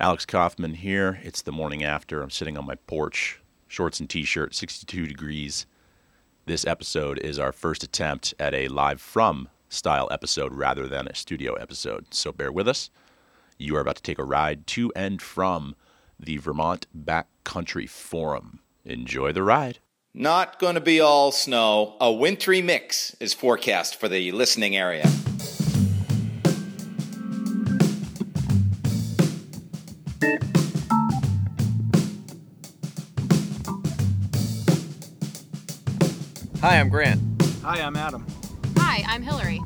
Alex Kaufman here. It's the morning after. I'm sitting on my porch, shorts and t shirt, 62 degrees. This episode is our first attempt at a live from style episode rather than a studio episode. So bear with us. You are about to take a ride to and from the Vermont Backcountry Forum. Enjoy the ride. Not going to be all snow. A wintry mix is forecast for the listening area. Hi, I'm Grant. Hi, I'm Adam. Hi, I'm Hillary.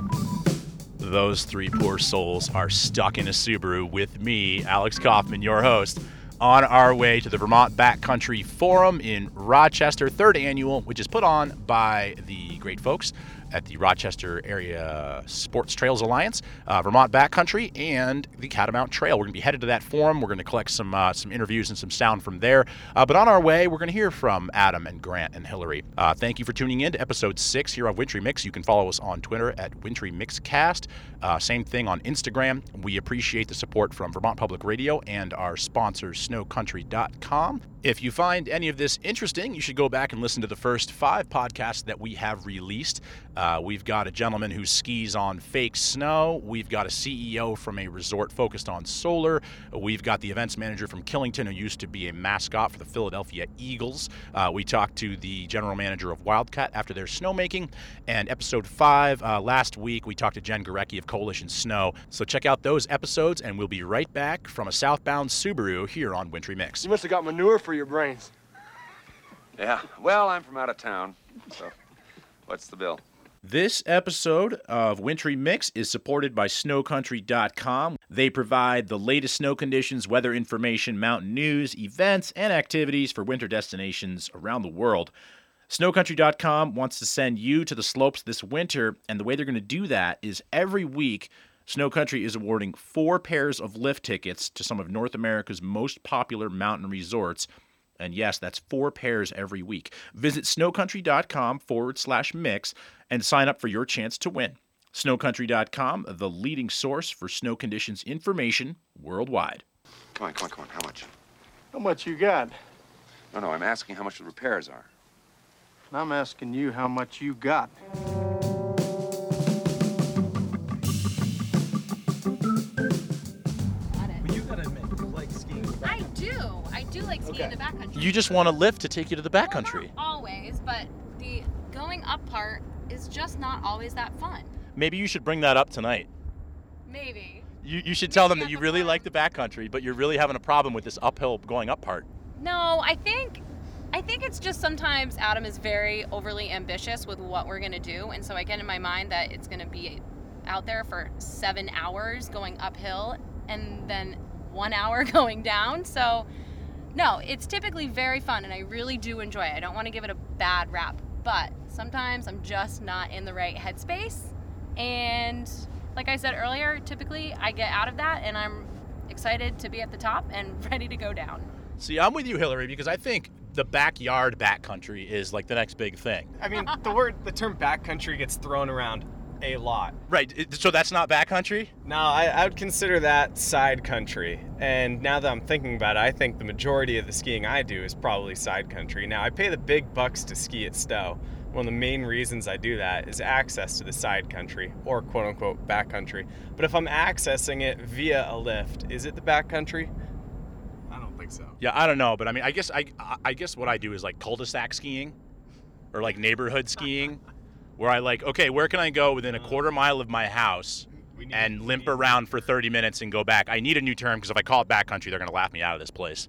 Those three poor souls are stuck in a Subaru with me, Alex Kaufman, your host, on our way to the Vermont Backcountry Forum in Rochester, third annual, which is put on by the great folks at the Rochester Area Sports Trails Alliance, uh, Vermont Backcountry, and the Catamount Trail. We're going to be headed to that forum. We're going to collect some uh, some interviews and some sound from there. Uh, but on our way, we're going to hear from Adam and Grant and Hillary. Uh, thank you for tuning in to episode six here on Wintry Mix. You can follow us on Twitter at Wintry Mixcast. Uh, same thing on Instagram. We appreciate the support from Vermont Public Radio and our sponsors, snowcountry.com. If you find any of this interesting, you should go back and listen to the first five podcasts that we have released. Uh, we've got a gentleman who skis on fake snow. We've got a CEO from a resort focused on solar. We've got the events manager from Killington who used to be a mascot for the Philadelphia Eagles. Uh, we talked to the general manager of Wildcat after their snowmaking. And episode five, uh, last week, we talked to Jen Gurecki of Coalition Snow. So check out those episodes, and we'll be right back from a southbound Subaru here on Wintry Mix. You must have got manure for your brains. Yeah. Well, I'm from out of town. So, what's the bill? This episode of Wintry Mix is supported by snowcountry.com. They provide the latest snow conditions, weather information, mountain news, events, and activities for winter destinations around the world. Snowcountry.com wants to send you to the slopes this winter, and the way they're going to do that is every week Snow Country is awarding four pairs of lift tickets to some of North America's most popular mountain resorts. And yes, that's four pairs every week. Visit snowcountry.com forward slash mix and sign up for your chance to win. Snowcountry.com, the leading source for snow conditions information worldwide. Come on, come on, come on. How much? How much you got? No, no, I'm asking how much the repairs are. And I'm asking you how much you got. Like in the backcountry. You just want a lift to take you to the backcountry. not always, but the going up part is just not always that fun. Maybe you should bring that up tonight. Maybe. You, you should tell them that you really farm. like the backcountry, but you're really having a problem with this uphill going up part. No, I think I think it's just sometimes Adam is very overly ambitious with what we're gonna do, and so I get in my mind that it's gonna be out there for seven hours going uphill and then one hour going down. So no, it's typically very fun and I really do enjoy it. I don't want to give it a bad rap, but sometimes I'm just not in the right headspace. And like I said earlier, typically I get out of that and I'm excited to be at the top and ready to go down. See, I'm with you, Hillary, because I think the backyard backcountry is like the next big thing. I mean, the word, the term backcountry gets thrown around a lot. Right. So that's not backcountry? No, I, I would consider that side country. And now that I'm thinking about it, I think the majority of the skiing I do is probably side country. Now, I pay the big bucks to ski at Stowe. One of the main reasons I do that is access to the side country, or quote unquote backcountry. But if I'm accessing it via a lift, is it the backcountry? I don't think so. Yeah, I don't know, but I mean, I guess I I guess what I do is like cul-de-sac skiing, or like neighborhood skiing, where I like, okay, where can I go within a quarter mile of my house and limp around for 30 minutes and go back? I need a new term because if I call it backcountry, they're gonna laugh me out of this place.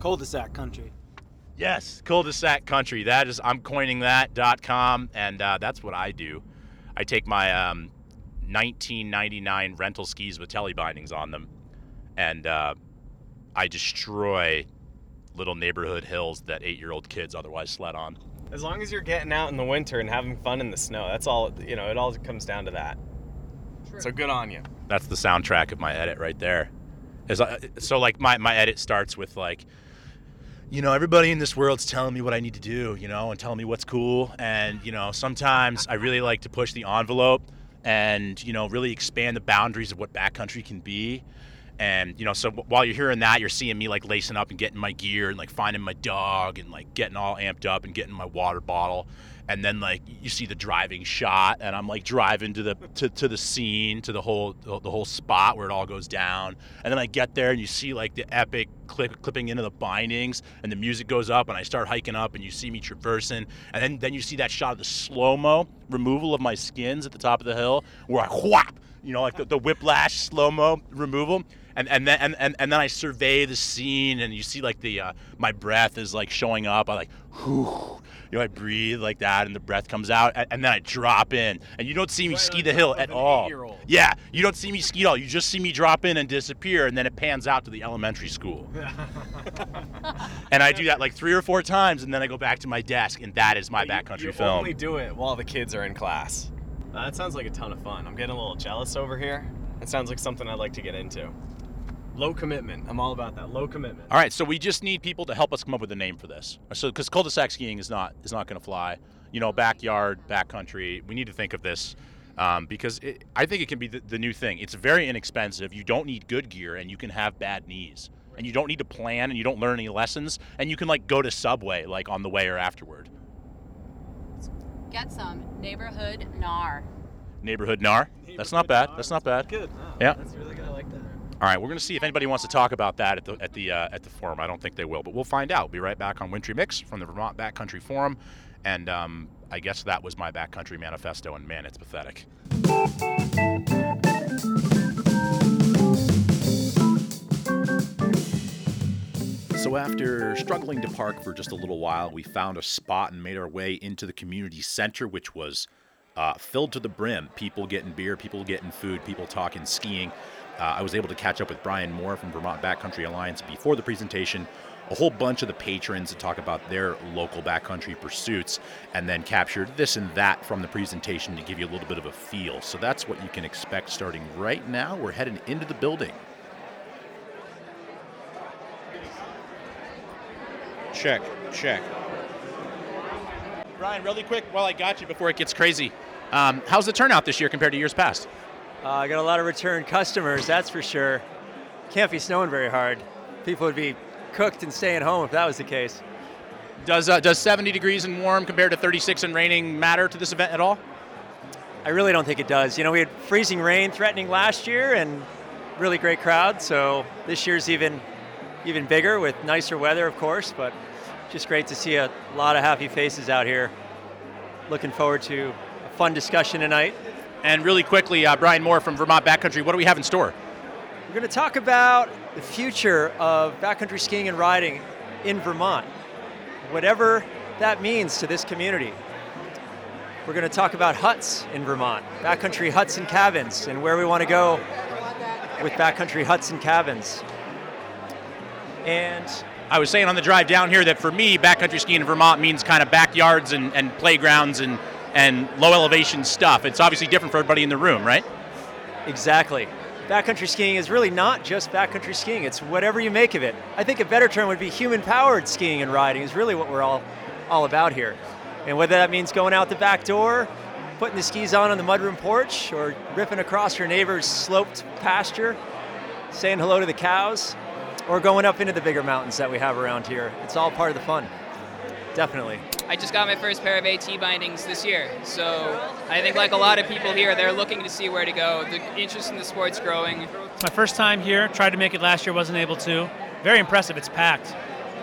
Cul-de-sac country. Yes, cul-de-sac country. That is, I'm coining that dot com, and uh, that's what I do. I take my um, 1999 rental skis with telly bindings on them, and uh, I destroy little neighborhood hills that eight-year-old kids otherwise sled on. As long as you're getting out in the winter and having fun in the snow, that's all, you know, it all comes down to that. So good on you. That's the soundtrack of my edit right there. Is I, so like my my edit starts with like, you know, everybody in this world's telling me what I need to do, you know, and telling me what's cool, and you know, sometimes I really like to push the envelope and you know really expand the boundaries of what backcountry can be. And you know, so while you're hearing that, you're seeing me like lacing up and getting my gear and like finding my dog and like getting all amped up and getting my water bottle. And then like you see the driving shot, and I'm like driving to the to, to the scene, to the whole the whole spot where it all goes down. And then I get there, and you see like the epic clip, clipping into the bindings, and the music goes up, and I start hiking up, and you see me traversing, and then then you see that shot of the slow mo removal of my skins at the top of the hill, where I whap, you know, like the, the whiplash slow mo removal and and then and, and, and then I survey the scene and you see like the uh, my breath is like showing up. I like whew, you know I breathe like that and the breath comes out and, and then I drop in and you don't see me Right ski the hill at all. Yeah, you don't see me ski at all. You just see me drop in and disappear and then it pans out to the elementary school. and I do that like three or four times and then I go back to my desk and that is my backcountry you film. only do it while the kids are in class. Uh, that sounds like a ton of fun. I'm getting a little jealous over here. It sounds like something I'd like to get into. Low commitment. I'm all about that. Low commitment. All right, so we just need people to help us come up with a name for this. So, because cul-de-sac skiing is not is not going to fly. You know, backyard, backcountry. We need to think of this um, because it, I think it can be the, the new thing. It's very inexpensive. You don't need good gear, and you can have bad knees, and you don't need to plan, and you don't learn any lessons, and you can like go to Subway like on the way or afterward. Get some neighborhood gnar. Neighborhood nar. That's not bad. That's not bad. Good. No, Yeah. That's really good. I like that. All right, we're going to see if anybody wants to talk about that at the at the uh, at the forum. I don't think they will, but we'll find out. We'll be right back on Wintry Mix from the Vermont Backcountry Forum, and um, I guess that was my backcountry manifesto. And man, it's pathetic. So after struggling to park for just a little while, we found a spot and made our way into the community center, which was uh, filled to the brim. People getting beer, people getting food, people talking skiing. Uh, I was able to catch up with Brian Moore from Vermont Backcountry Alliance before the presentation. A whole bunch of the patrons to talk about their local backcountry pursuits, and then captured this and that from the presentation to give you a little bit of a feel. So that's what you can expect starting right now. We're heading into the building. Check, check. Brian, really quick, while I got you before it gets crazy, um, how's the turnout this year compared to years past? Uh, I got a lot of return customers, that's for sure. Can't be snowing very hard. People would be cooked and staying home if that was the case. Does uh, does 70 degrees and warm compared to 36 and raining matter to this event at all? I really don't think it does. You know, we had freezing rain threatening last year and really great crowd, so this year's even even bigger with nicer weather, of course, but just great to see a lot of happy faces out here. Looking forward to a fun discussion tonight. And really quickly, uh, Brian Moore from Vermont Backcountry, what do we have in store? We're going to talk about the future of backcountry skiing and riding in Vermont, whatever that means to this community. We're going to talk about huts in Vermont, backcountry huts and cabins, and where we want to go with backcountry huts and cabins. And I was saying on the drive down here that for me, backcountry skiing in Vermont means kind of backyards and, and playgrounds and, and low elevation stuff. It's obviously different for everybody in the room, right? Exactly. Backcountry skiing is really not just backcountry skiing, it's whatever you make of it. I think a better term would be human powered skiing and riding, is really what we're all, all about here. And whether that means going out the back door, putting the skis on on the mudroom porch, or ripping across your neighbor's sloped pasture, saying hello to the cows, or going up into the bigger mountains that we have around here, it's all part of the fun. Definitely. I just got my first pair of AT bindings this year, so I think like a lot of people here, they're looking to see where to go. The interest in the sport's growing. It's my first time here. Tried to make it last year, wasn't able to. Very impressive. It's packed.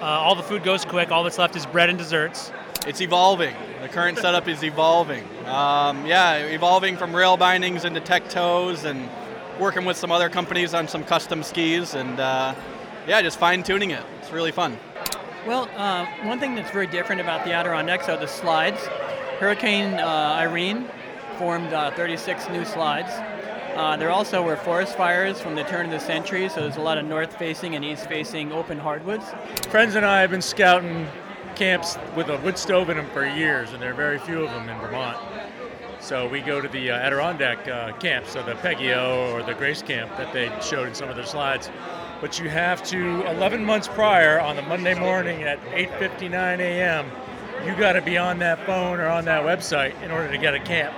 Uh, all the food goes quick. All that's left is bread and desserts. It's evolving. The current setup is evolving. Um, yeah, evolving from rail bindings into tech toes and working with some other companies on some custom skis and uh, yeah, just fine tuning it. It's really fun. Well, uh, one thing that's very different about the Adirondacks are the slides. Hurricane uh, Irene formed uh, 36 new slides. Uh, there also were forest fires from the turn of the century, so there's a lot of north-facing and east-facing open hardwoods. Friends and I have been scouting camps with a wood stove in them for years, and there are very few of them in Vermont. So we go to the uh, Adirondack uh, camps, so the Peggio or the Grace Camp that they showed in some of their slides. But you have to 11 months prior on the Monday morning at 8:59 a.m. You got to be on that phone or on that website in order to get a camp.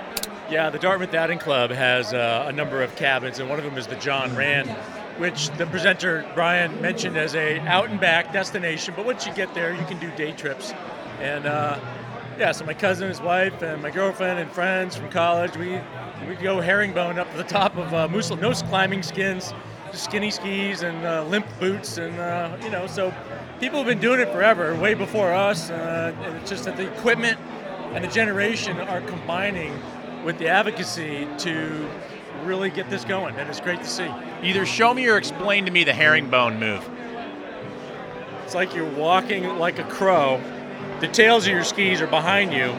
Yeah, the Dartmouth Outing Club has uh, a number of cabins, and one of them is the John Rand which the presenter Brian mentioned as a out and back destination. But once you get there, you can do day trips. And uh, yeah, so my cousin, his wife, and my girlfriend and friends from college, we we go herringbone up to the top of uh, Moose. No climbing skins, skinny skis and uh, limp boots, and uh, you know, so people have been doing it forever, way before us. Uh, and it's just that the equipment and the generation are combining with the advocacy to really get this going, and it's great to see. Either show me or explain to me the herringbone move. It's like you're walking like a crow. The tails of your skis are behind you,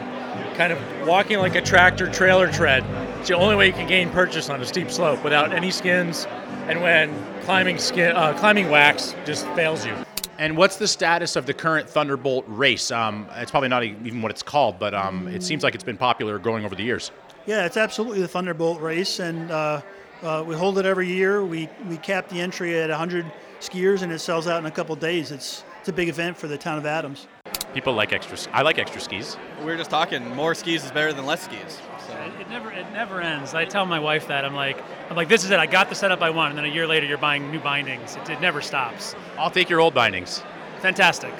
kind of walking like a tractor trailer tread. It's the only way you can gain purchase on a steep slope without any skins, and when climbing skin, uh, climbing wax just fails you. And what's the status of the current Thunderbolt race? Um, it's probably not even what it's called, but um, it seems like it's been popular growing over the years. Yeah, it's absolutely the Thunderbolt race, and uh, uh, we hold it every year. We we cap the entry at 100 skiers, and it sells out in a couple days. It's it's a big event for the town of Adams. People like extra. I like extra skis. We were just talking. More skis is better than less skis. So. It, it never it never ends. I tell my wife that I'm like I'm like this is it. I got the setup I want, and then a year later you're buying new bindings. It, it never stops. I'll take your old bindings. Fantastic.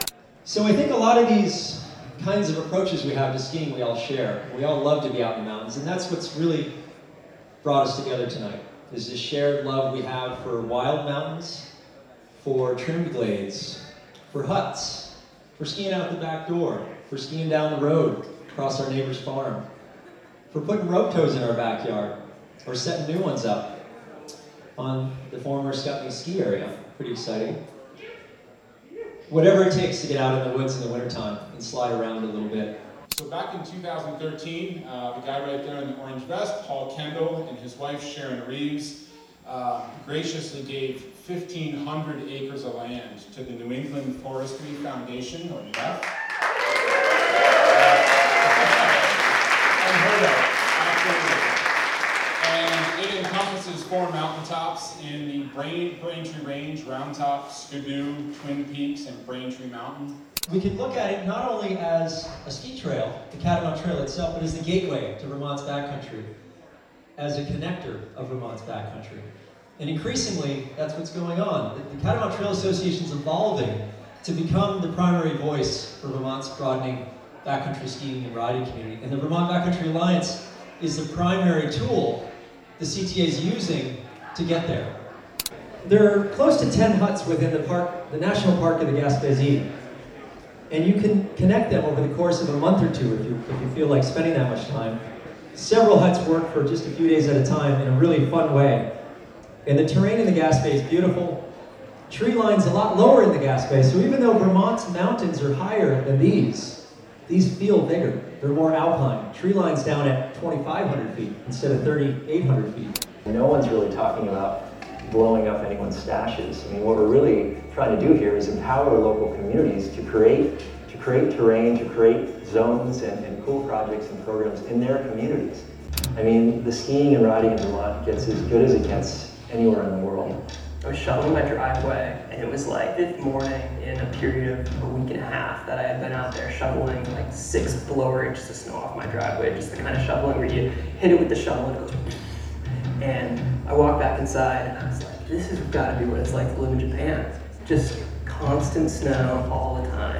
So I think a lot of these kinds of approaches we have to skiing we all share. We all love to be out in the mountains, and that's what's really brought us together tonight. Is the shared love we have for wild mountains, for trimmed glades, for huts, for skiing out the back door, for skiing down the road across our neighbor's farm, for putting rope tows in our backyard, or setting new ones up on the former Ascutney ski area. Pretty exciting whatever it takes to get out in the woods in the wintertime and slide around a little bit. So back in 2013, uh, the guy right there in the orange vest, Paul Kendall, and his wife Sharon Reeves, uh, graciously gave 1,500 acres of land to the New England Forestry Foundation, or NEF. Unheard of. And it encompasses four mountaintops in the Brain, Braintree Range, Round Top, Skidoo, Twin Peaks, and Braintree Mountain. We can look at it not only as a ski trail, the Catamount Trail itself, but as the gateway to Vermont's backcountry, as a connector of Vermont's backcountry. And increasingly, that's what's going on. The, Catamount Trail Association is evolving to become the primary voice for Vermont's broadening backcountry skiing and riding community. And the Vermont Backcountry Alliance is the primary tool the CTA is using to get there. There are close to 10 huts within the park, the National Park of the Gaspésie. And you can connect them over the course of a month or two if you, if you feel like spending that much time. Several huts work for just a few days at a time in a really fun way. And the terrain in the Gaspé is beautiful. Tree line's a lot lower in the Gaspé, so even though Vermont's mountains are higher than these, these feel bigger. They're more alpine. Tree line's down at 2,500 feet instead of 3,800 feet. No one's really talking about blowing up anyone's stashes. I mean, what we're really trying to do here is empower local communities to create, create terrain, to create zones and, and cool projects and programs in their communities. I mean, the skiing and riding in Vermont gets as good as it gets anywhere in the world. I was shoveling my driveway, and it was like fifth morning in a period of a week and a half that I had been out there shoveling like six blower inches of snow off my driveway, just the kind of shoveling where you hit it with the shovel and it goes. And I walked back inside, and I was like, this has got to be what it's like to live in Japan. Just constant snow all the time.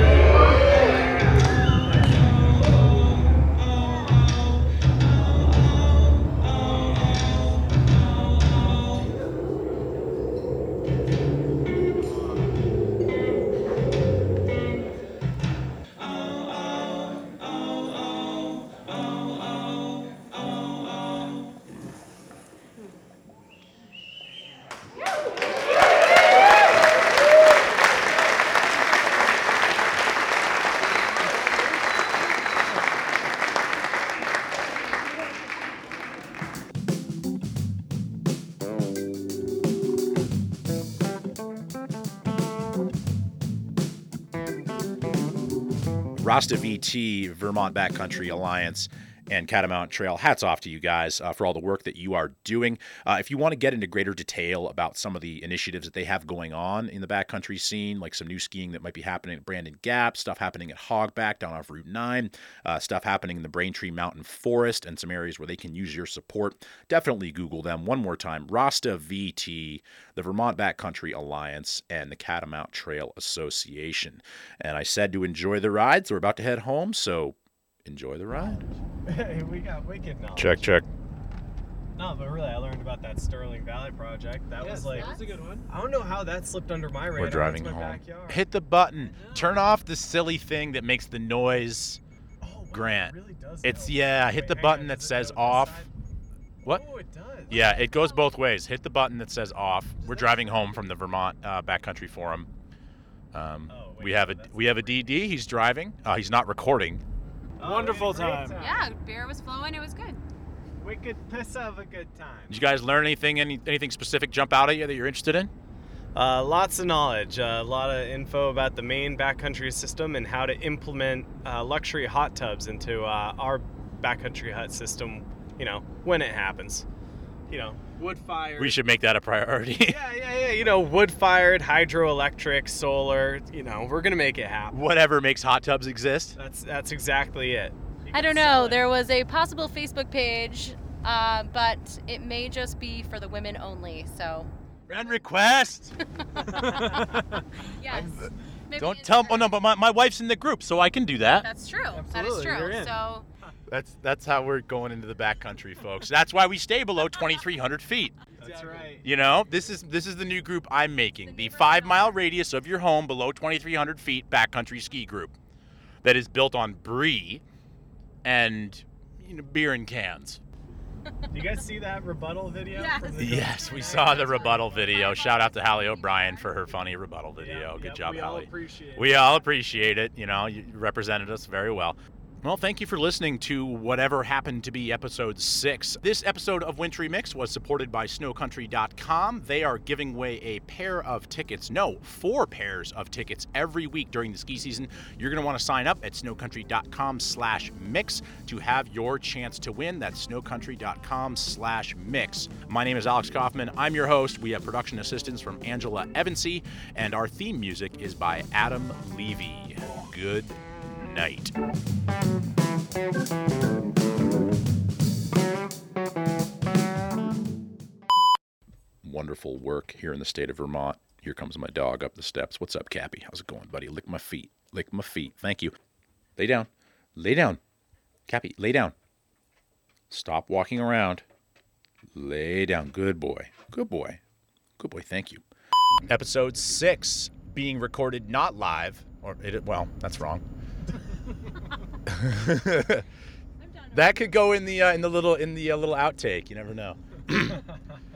Rasta VT Vermont Backcountry Alliance and Catamount Trail. Hats off to you guys uh, for all the work that you are doing. Uh, if you want to get into greater detail about some of the initiatives that they have going on in the backcountry scene, like some new skiing that might be happening at Brandon Gap, stuff happening at Hogback down off Route 9, uh, stuff happening in the Braintree Mountain Forest, and some areas where they can use your support, definitely Google them one more time Rasta VT, the Vermont Backcountry Alliance, and the Catamount Trail Association. And I said to enjoy the ride, so we're about to head home, so enjoy the ride. Hey, we got wicked knowledge. Check, check. No, but really, I learned about that Sterling Valley project. That was like that's a good one. I don't know how that slipped under my radar. We're driving That's my home. backyard. Hit the button. Turn off the silly thing that makes the noise. Grant. it's yeah. Hit the button that says off. What? Oh, it does. Yeah, it goes both ways. Hit the button that says off. We're driving home from the Vermont uh, Backcountry Forum. Um, Oh, we have a we have a DD. He's driving. Uh, he's not recording. Wonderful time. Yeah, beer was flowing. It was good. Wicked piss of a good time. Did you guys learn anything? Any anything specific jump out at you that you're interested in? Uh, lots of knowledge, uh, a lot of info about the main backcountry system and how to implement uh, luxury hot tubs into uh, our backcountry hut system. You know, when it happens. You know, wood fire. We should make that a priority. Yeah, yeah, yeah. You know, wood fired, hydroelectric, solar. You know, we're gonna make it happen. Whatever makes hot tubs exist. That's that's exactly it. I don't know. There was a possible Facebook page, uh, but it may just be for the women only. So Friend request. yes, maybe Don't tell. Oh no, but my, my wife's in the group, so I can do that. that's true. That is Absolutely, you're true. in. So That's that's how we're going into the backcountry, folks. That's why we stay below 2,300 feet. That's right. You know, this is this is the new group I'm making. The five mile radius of your home below 2,300 feet backcountry ski group, that is built on brie, and you know, beer in cans. Do you guys see that rebuttal video? Yes. Yes, we saw the rebuttal video. Shout out to Hallie O'Brien for her funny rebuttal video. Good yep, job, we all Hallie. appreciate it. We all appreciate it. You know, you represented us very well. Well, thank you for listening to whatever happened to be episode six. This episode of Wintry Mix was supported by snowcountry.com. They are giving away a pair of tickets, no, four pairs of tickets every week during the ski season. You're going to want to sign up at snowcountry.com slash mix to have your chance to win. That's snowcountry.com slash mix. My name is Alex Kaufman. I'm your host. We have production assistance from Angela Evansy, and our theme music is by Adam Levy. Good night. Wonderful work here in the state of Vermont. Here comes my dog up the steps. What's up, Cappy? How's it going, buddy? Lick my feet. Lick my feet. Thank you. Lay down. Lay down. Cappy, lay down. Stop walking around. Lay down. Good boy. Good boy. Good boy. Thank you. Episode six being recorded not live, or it, well, that's wrong. that could go in the uh, in the little in the uh, little outtake. You never know.